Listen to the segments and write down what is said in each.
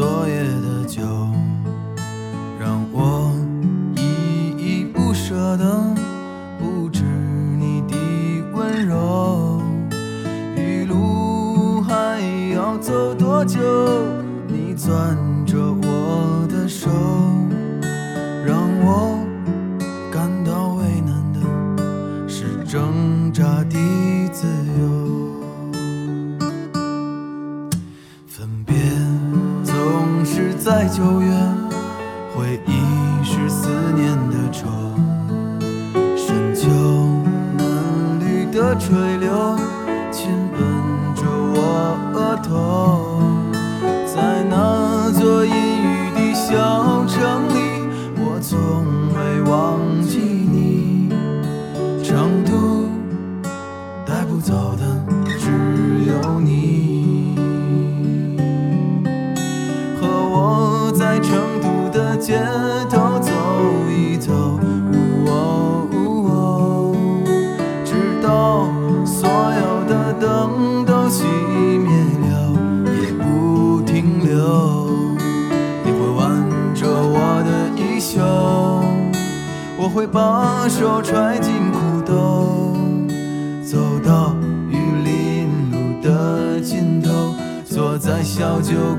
昨夜的酒让我依依不舍的不止你的温柔。余路还要走多久你攥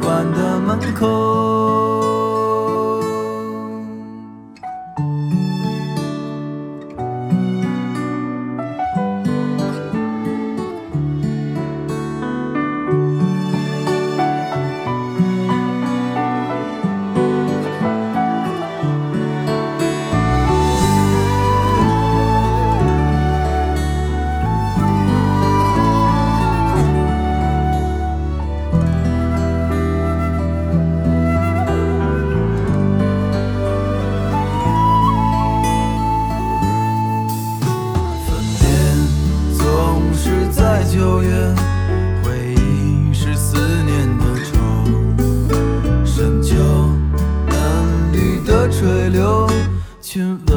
馆的门口。和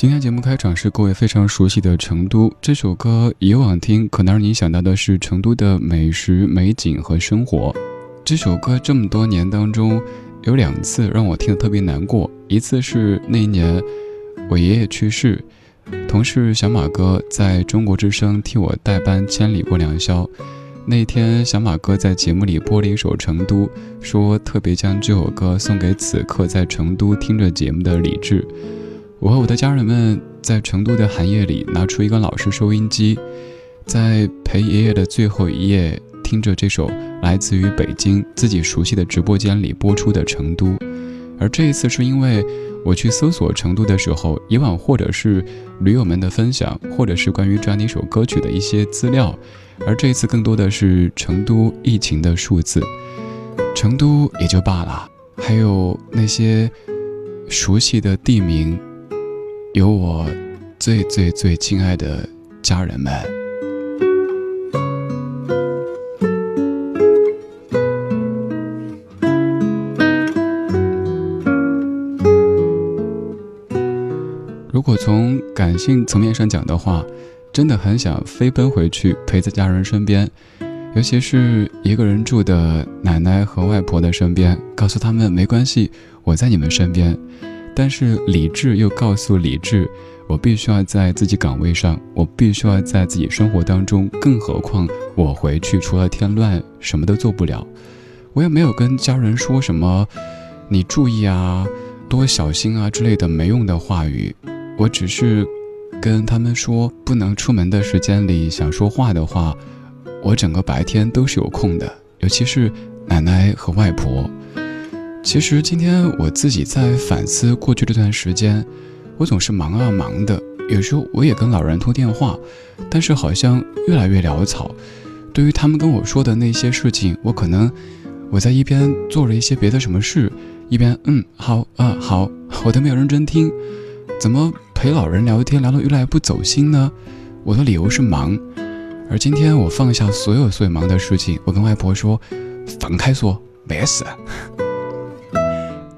今天节目开场是各位非常熟悉的《成都》这首歌，以往听可能让你想到的是成都的美食、美景和生活。这首歌这么多年当中，有两次让我听得特别难过。一次是那一年我爷爷去世，同事小马哥在中国之声替我代班《千里过良宵》。那天小马哥在节目里播了一首《成都》，说特别将这首歌送给此刻在成都听着节目的李志。我和我的家人们在成都的寒夜里拿出一个老式收音机，在陪爷爷的最后一夜，听着这首来自于北京自己熟悉的直播间里播出的《成都》。而这一次是因为我去搜索成都的时候，以往或者是驴友们的分享，或者是关于这样的一首歌曲的一些资料，而这一次更多的是成都疫情的数字。成都也就罢了，还有那些熟悉的地名。有我最最最亲爱的家人们。如果从感性层面上讲的话，真的很想飞奔回去陪在家人身边，尤其是一个人住的奶奶和外婆的身边，告诉他们没关系，我在你们身边。但是理智又告诉理智，我必须要在自己岗位上，我必须要在自己生活当中。更何况我回去除了添乱，什么都做不了。我也没有跟家人说什么“你注意啊，多小心啊”之类的没用的话语。我只是跟他们说，不能出门的时间里想说话的话，我整个白天都是有空的，尤其是奶奶和外婆。其实今天我自己在反思过去这段时间，我总是忙啊忙的，有时候我也跟老人通电话，但是好像越来越潦草。对于他们跟我说的那些事情，我可能我在一边做了一些别的什么事，一边嗯好啊好，我都没有认真听。怎么陪老人聊天聊得越来越不走心呢？我的理由是忙。而今天我放下所有所有忙的事情，我跟外婆说，放开说，没事。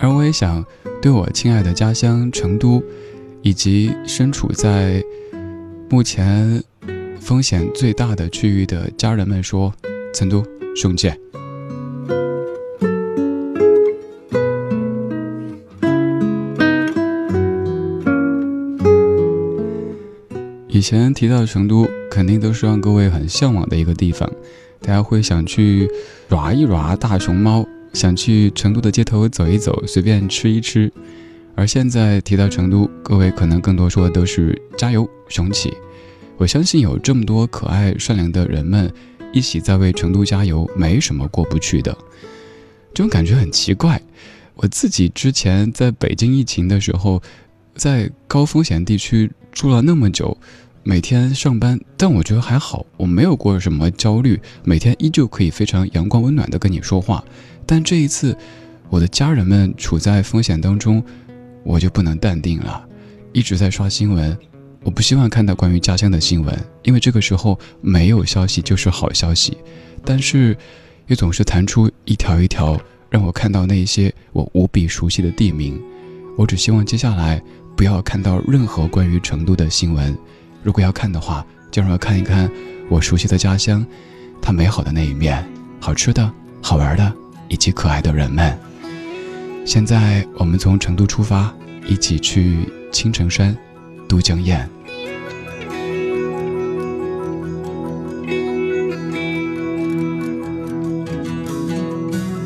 而我也想对我亲爱的家乡成都，以及身处在目前风险最大的区域的家人们说：“成都兄弟。”以前提到成都，肯定都是让各位很向往的一个地方，大家会想去耍一耍大熊猫。想去成都的街头走一走，随便吃一吃。而现在提到成都，各位可能更多说的都是加油、雄起。我相信有这么多可爱、善良的人们一起在为成都加油，没什么过不去的。这种感觉很奇怪。我自己之前在北京疫情的时候，在高风险地区住了那么久，每天上班，但我觉得还好，我没有过什么焦虑，每天依旧可以非常阳光温暖的跟你说话。但这一次，我的家人们处在风险当中，我就不能淡定了，一直在刷新闻。我不希望看到关于家乡的新闻，因为这个时候没有消息就是好消息。但是，又总是弹出一条一条让我看到那些我无比熟悉的地名。我只希望接下来不要看到任何关于成都的新闻。如果要看的话，就让我看一看我熟悉的家乡，它美好的那一面，好吃的好玩的。以及可爱的人们。现在我们从成都出发，一起去青城山、都江堰。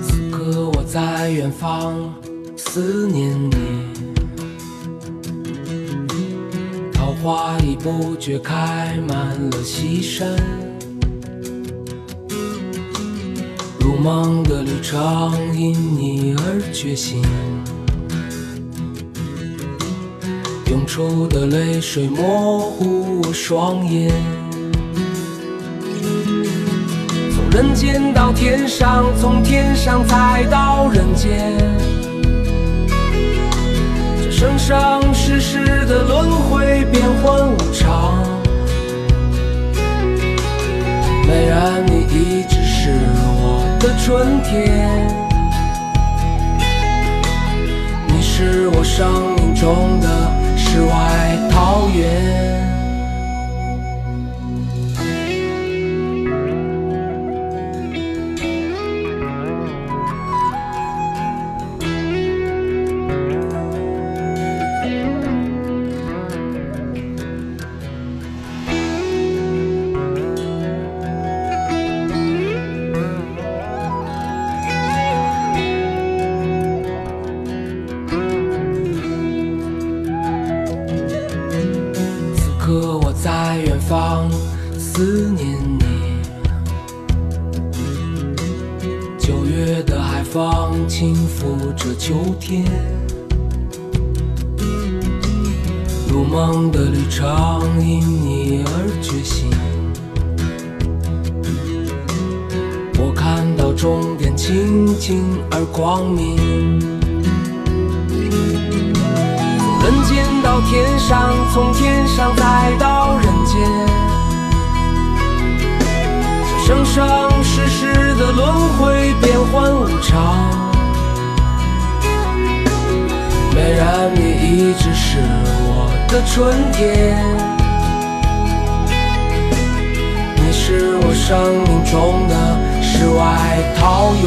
此刻我在远方思念你，桃花已不觉开满了西山。如梦的旅程因你而觉醒，涌出的泪水模糊我双眼。从人间到天上，从天上再到人间，这生生世世的轮回变幻无常。美人，你一直。的春天，你是我生命中的。世外桃源。光因你而觉醒。我看到终点清净而光明，从人间到天上，从天上再到人间。生生世世的轮回，变幻无常。美人，你一直是的春天，你是我生命中的世外桃源。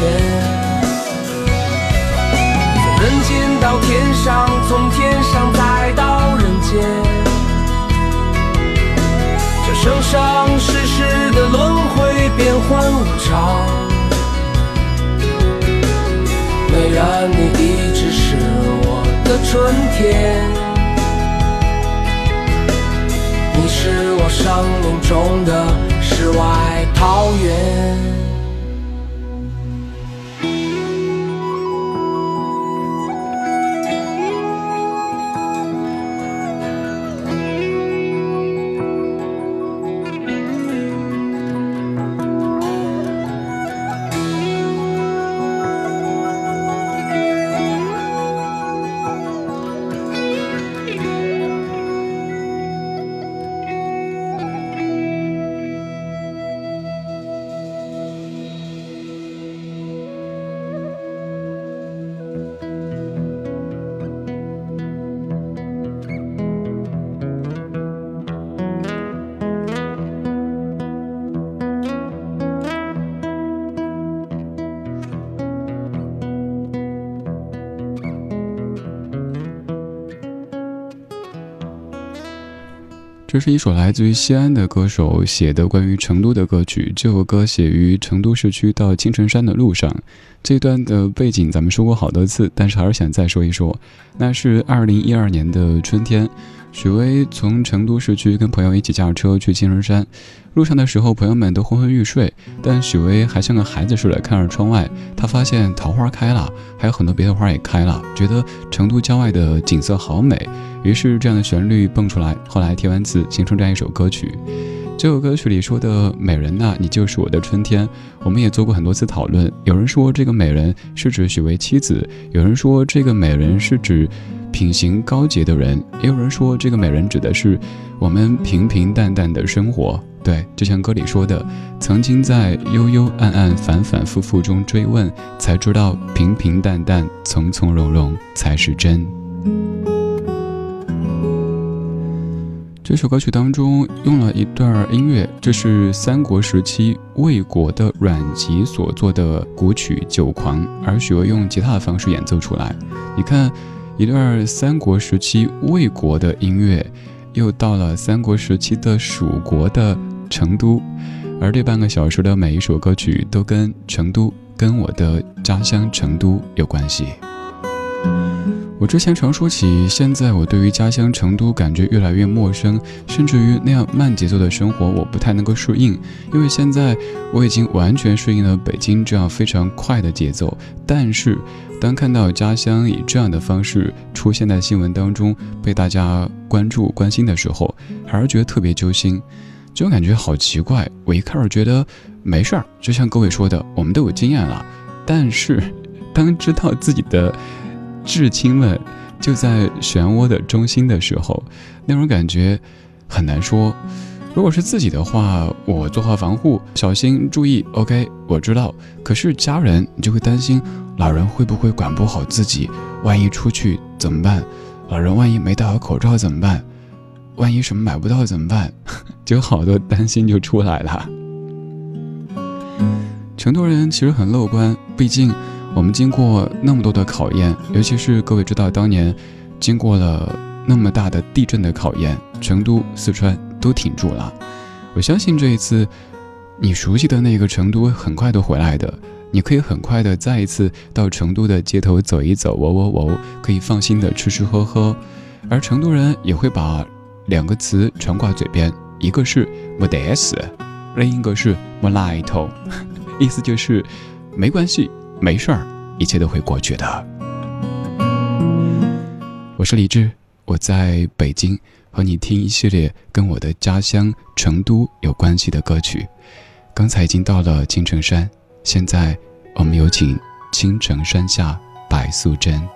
从人间到天上，从天上再到人间。这生生世世的轮回，变幻无常。美人，你一直是我的春天，是我这是一首来自于西安的歌手写的关于成都的歌曲。这首歌写于成都市区到青城山的路上。这段的背景咱们说过好多次，但是还是想再说一说。那是二零一二年的春天。许巍从成都市区跟朋友一起驾车去青城山，路上的时候，朋友们都昏昏欲睡，但许巍还像个孩子似的看着窗外。他发现桃花开了，还有很多别的花也开了，觉得成都郊外的景色好美。于是这样的旋律蹦出来，后来填完词，形成这样一首歌曲。这首歌曲里说的美人呐，你就是我的春天。我们也做过很多次讨论，有人说这个美人是指许巍妻子，有人说这个美人是指。品行高洁的人，也有人说这个美人指的是我们平平淡淡的生活。对，就像歌里说的，曾经在幽幽暗暗、反反复复中追问，才知道平平淡淡、从从容容才是真。这首歌曲当中用了一段音乐，这是三国时期魏国的阮籍所做的古曲《酒狂》，而许巍用吉他的方式演奏出来。你看。一段三国时期魏国的音乐，又到了三国时期的蜀国的成都，而这半个小时的每一首歌曲都跟成都、跟我的家乡成都有关系。我之前常说起，现在我对于家乡成都感觉越来越陌生，甚至于那样慢节奏的生活，我不太能够适应。因为现在我已经完全适应了北京这样非常快的节奏。但是，当看到家乡以这样的方式出现在新闻当中，被大家关注关心的时候，还是觉得特别揪心。这种感觉好奇怪。我一开始觉得没事儿，就像各位说的，我们都有经验了。但是，当知道自己的。至亲们就在漩涡的中心的时候，那种感觉很难说。如果是自己的话，我做好防护，小心注意。OK，我知道。可是家人，你就会担心老人会不会管不好自己，万一出去怎么办？老人万一没戴好口罩怎么办？万一什么买不到怎么办？就好多担心就出来了。成都人其实很乐观，毕竟我们经过那么多的考验，尤其是各位知道当年经过了那么大的地震的考验，成都、四川都挺住了。我相信这一次，你熟悉的那个成都很快都回来的。你可以很快的再一次到成都的街头走一走，喔喔喔，可以放心的吃吃喝喝。而成都人也会把两个词传挂嘴边，一个是没得事，另一个是没来头，意思就是没关系，没事儿，一切都会过去的。我是李志，我在北京和你听一系列跟我的家乡成都有关系的歌曲。刚才已经到了青城山。现在，我们有请青城山下白素贞。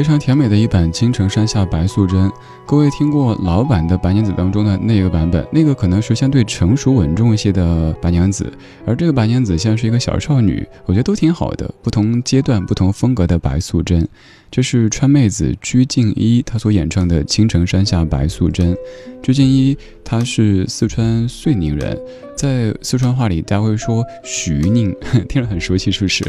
非常甜美的一版《青城山下白素贞》，各位听过老版的白娘子当中的那个版本？那个可能是相对成熟稳重一些的白娘子，而这个白娘子像是一个小少女，我觉得都挺好的。不同阶段、不同风格的白素贞，这是川妹子鞠婧祎她所演唱的《青城山下白素贞》。鞠婧祎她是四川遂宁人，在四川话里大家会说徐宁，听着很熟悉，是不是？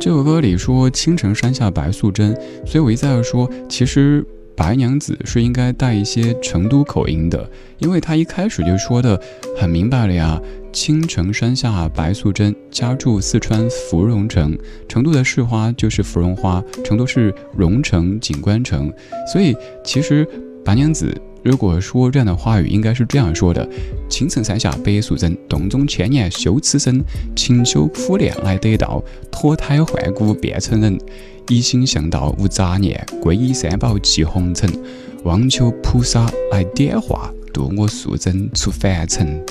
这首歌里说“青城山下白素贞”，所以我一再要说，其实白娘子是应该带一些成都口音的，因为她一开始就说的很明白了呀，“青城山下白素贞，家住四川芙蓉城”，成都的市花就是芙蓉花，成都是蓉城景观城，所以其实白娘子。如果说这样的话语，应该是这样说的：青城山下白素贞，洞中千年修此身，勤修苦练来得道，脱胎换骨变成人，一心向道无杂念，皈依三宝弃红尘，望求菩萨来点化，渡我素贞出凡尘。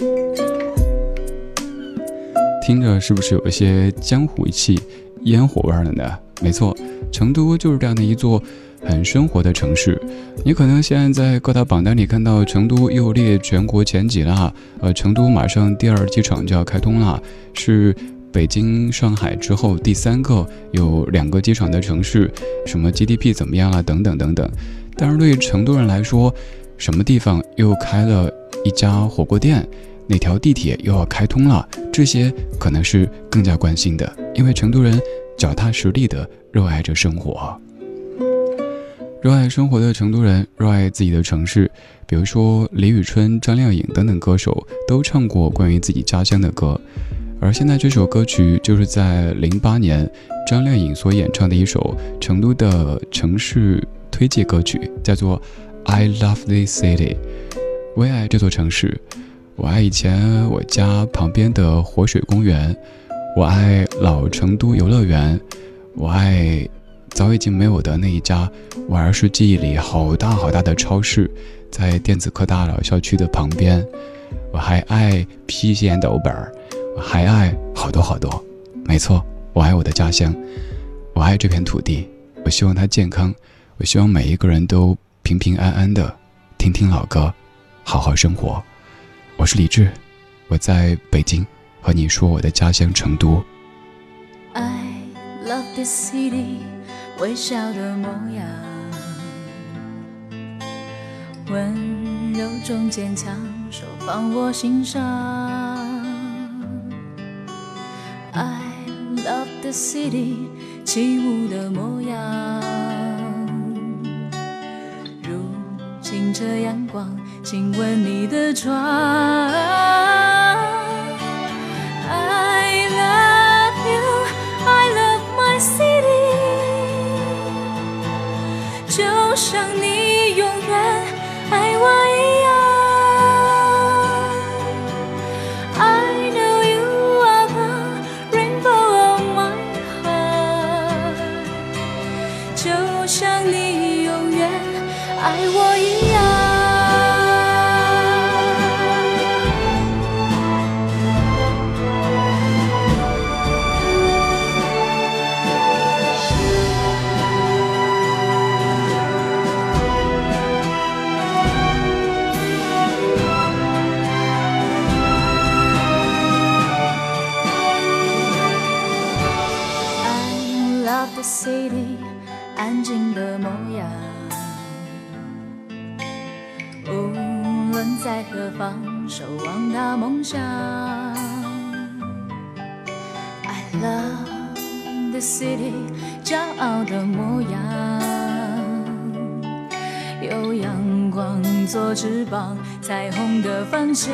听着是不是有一些江湖气、烟火味了呢？没错，成都就是这样的一座。很生活的城市，你可能现在在各大榜单里看到成都又列全国前几了。呃，成都马上第二机场就要开通了，是北京、上海之后第三个有两个机场的城市。什么 GDP 怎么样了？等等等等。但是对于成都人来说，什么地方又开了一家火锅店？哪条地铁又要开通了？这些可能是更加关心的，因为成都人脚踏实地的热爱着生活。热爱生活的成都人，热爱自己的城市。比如说李宇春、张靓颖等等歌手都唱过关于自己家乡的歌。而现在这首歌曲就是在零八年张靓颖所演唱的一首成都的城市推介歌曲，叫做《I Love This City》。我爱这座城市，我爱以前我家旁边的活水公园，我爱老成都游乐园，我爱。早已经没有的那一家我儿时记忆里好大好大的超市，在电子科大老校区的旁边。我还爱郫县豆瓣儿，我还爱好多好多。没错，我爱我的家乡，我爱这片土地。我希望它健康，我希望每一个人都平平安安的，听听老歌，好好生活。我是李志，我在北京和你说我的家乡成都。I love this city，微笑的模样，温柔中坚强，手放我心上。I love the city，起舞的模样，如清澈阳光，亲吻你的窗。Love the city，骄傲的模样。有阳光做翅膀，彩虹的方向。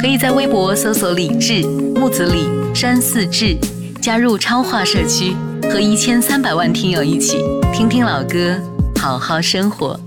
可以在微博搜索“李志木子李山寺志”，加入超话社区，和一千三百万听友一起听听老歌，好好生活。